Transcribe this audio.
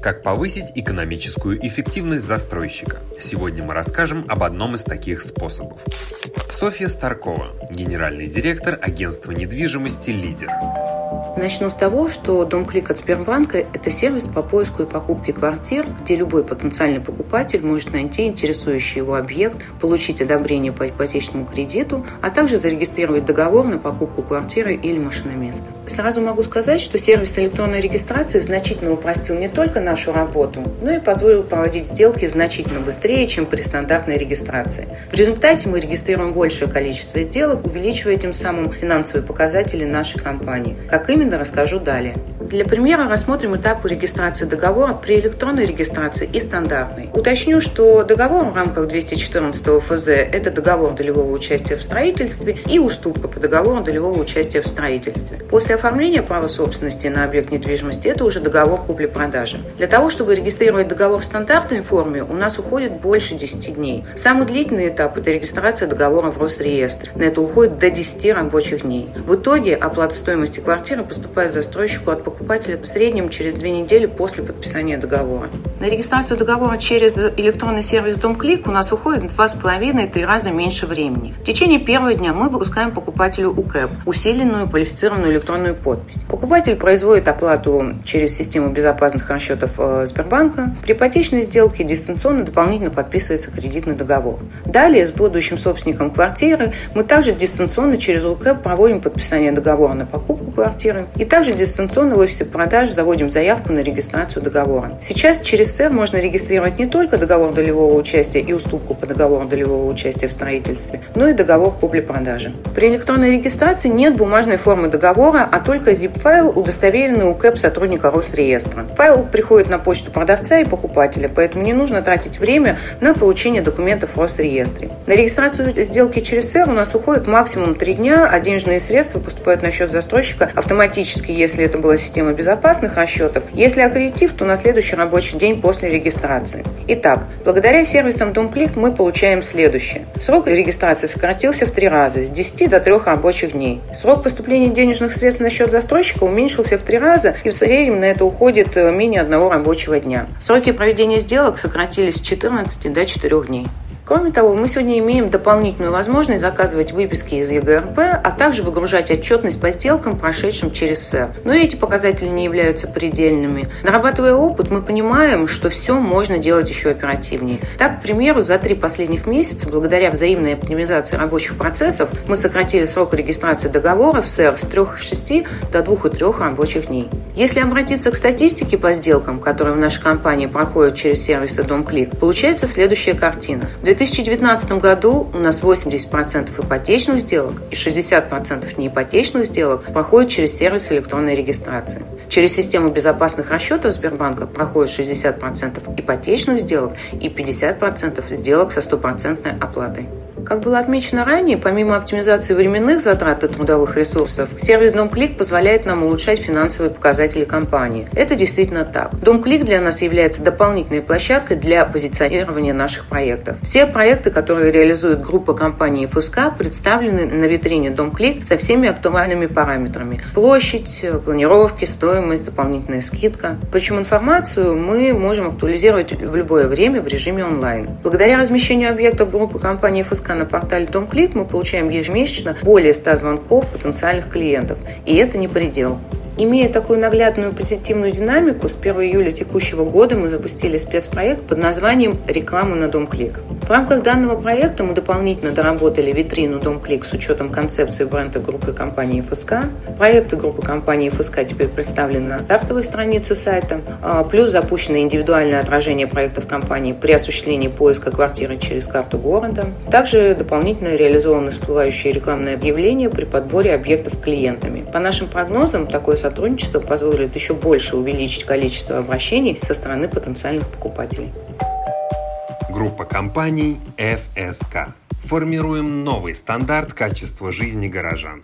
Как повысить экономическую эффективность застройщика? Сегодня мы расскажем об одном из таких способов. Софья Старкова, генеральный директор агентства недвижимости «Лидер». Начну с того, что Дом Клик от Сбербанка – это сервис по поиску и покупке квартир, где любой потенциальный покупатель может найти интересующий его объект, получить одобрение по ипотечному кредиту, а также зарегистрировать договор на покупку квартиры или машиноместа. Сразу могу сказать, что сервис электронной регистрации значительно упростил не только нашу работу, но и позволил проводить сделки значительно быстрее, чем при стандартной регистрации. В результате мы регистрируем большее количество сделок, увеличивая тем самым финансовые показатели нашей компании. Как именно именно, расскажу далее. Для примера рассмотрим этапы регистрации договора при электронной регистрации и стандартной. Уточню, что договор в рамках 214 ФЗ – это договор долевого участия в строительстве и уступка по договору долевого участия в строительстве. После оформления права собственности на объект недвижимости – это уже договор купли-продажи. Для того, чтобы регистрировать договор в стандартной форме, у нас уходит больше 10 дней. Самый длительный этап – это регистрация договора в Росреестре. На это уходит до 10 рабочих дней. В итоге оплата стоимости квартиры поступает застройщику от покупателя в среднем через две недели после подписания договора. На регистрацию договора через электронный сервис Домклик у нас уходит два с половиной-три раза меньше времени. В течение первого дня мы выпускаем покупателю УКЭП, усиленную квалифицированную электронную подпись. Покупатель производит оплату через систему безопасных расчетов э, Сбербанка. При ипотечной сделке дистанционно дополнительно подписывается кредитный договор. Далее с будущим собственником квартиры мы также дистанционно через УКЭП проводим подписание договора на покупку квартиры и также дистанционно офисе продаж заводим заявку на регистрацию договора. Сейчас через СЭР можно регистрировать не только договор долевого участия и уступку по договору долевого участия в строительстве, но и договор купли-продажи. При электронной регистрации нет бумажной формы договора, а только zip-файл, удостоверенный у КЭП сотрудника Росреестра. Файл приходит на почту продавца и покупателя, поэтому не нужно тратить время на получение документов в Росреестре. На регистрацию сделки через СЭР у нас уходит максимум 3 дня, а денежные средства поступают на счет застройщика автоматически если это была система безопасных расчетов. Если аккредитив, то на следующий рабочий день после регистрации. Итак, благодаря сервисам DomClick мы получаем следующее. Срок регистрации сократился в три раза, с 10 до 3 рабочих дней. Срок поступления денежных средств на счет застройщика уменьшился в три раза, и в среднем на это уходит э, менее одного рабочего дня. Сроки проведения сделок сократились с 14 до 4 дней. Кроме того, мы сегодня имеем дополнительную возможность заказывать выписки из ЕГРП, а также выгружать отчетность по сделкам, прошедшим через СЭР. Но эти показатели не являются предельными. Нарабатывая опыт, мы понимаем, что все можно делать еще оперативнее. Так, к примеру, за три последних месяца, благодаря взаимной оптимизации рабочих процессов, мы сократили срок регистрации договора в СЭР с 3,6 до 2,3 рабочих дней. Если обратиться к статистике по сделкам, которые в нашей компании проходят через сервисы DomClick, получается следующая картина. В 2019 году у нас 80% ипотечных сделок и 60% неипотечных сделок проходят через сервис электронной регистрации. Через систему безопасных расчетов Сбербанка проходит 60% ипотечных сделок и 50% сделок со стопроцентной оплатой. Как было отмечено ранее, помимо оптимизации временных затрат и трудовых ресурсов, сервис DomClick позволяет нам улучшать финансовые показатели компании. Это действительно так. DomClick для нас является дополнительной площадкой для позиционирования наших проектов. Все проекты, которые реализует группа компаний ФСК, представлены на витрине DomClick со всеми актуальными параметрами. Площадь, планировки, стоимость, дополнительная скидка. Причем информацию мы можем актуализировать в любое время в режиме онлайн. Благодаря размещению объектов группы компании ФСК на портале DomClick мы получаем ежемесячно более 100 звонков потенциальных клиентов. И это не предел. Имея такую наглядную позитивную динамику, с 1 июля текущего года мы запустили спецпроект под названием «Реклама на Дом Клик». В рамках данного проекта мы дополнительно доработали витрину Дом Клик с учетом концепции бренда группы компании ФСК. Проекты группы компании ФСК теперь представлены на стартовой странице сайта. А, плюс запущено индивидуальное отражение проектов компании при осуществлении поиска квартиры через карту города. Также дополнительно реализованы всплывающие рекламные объявления при подборе объектов клиентами. По нашим прогнозам, такое сотрудничество позволит еще больше увеличить количество обращений со стороны потенциальных покупателей. Группа компаний FSK. Формируем новый стандарт качества жизни горожан.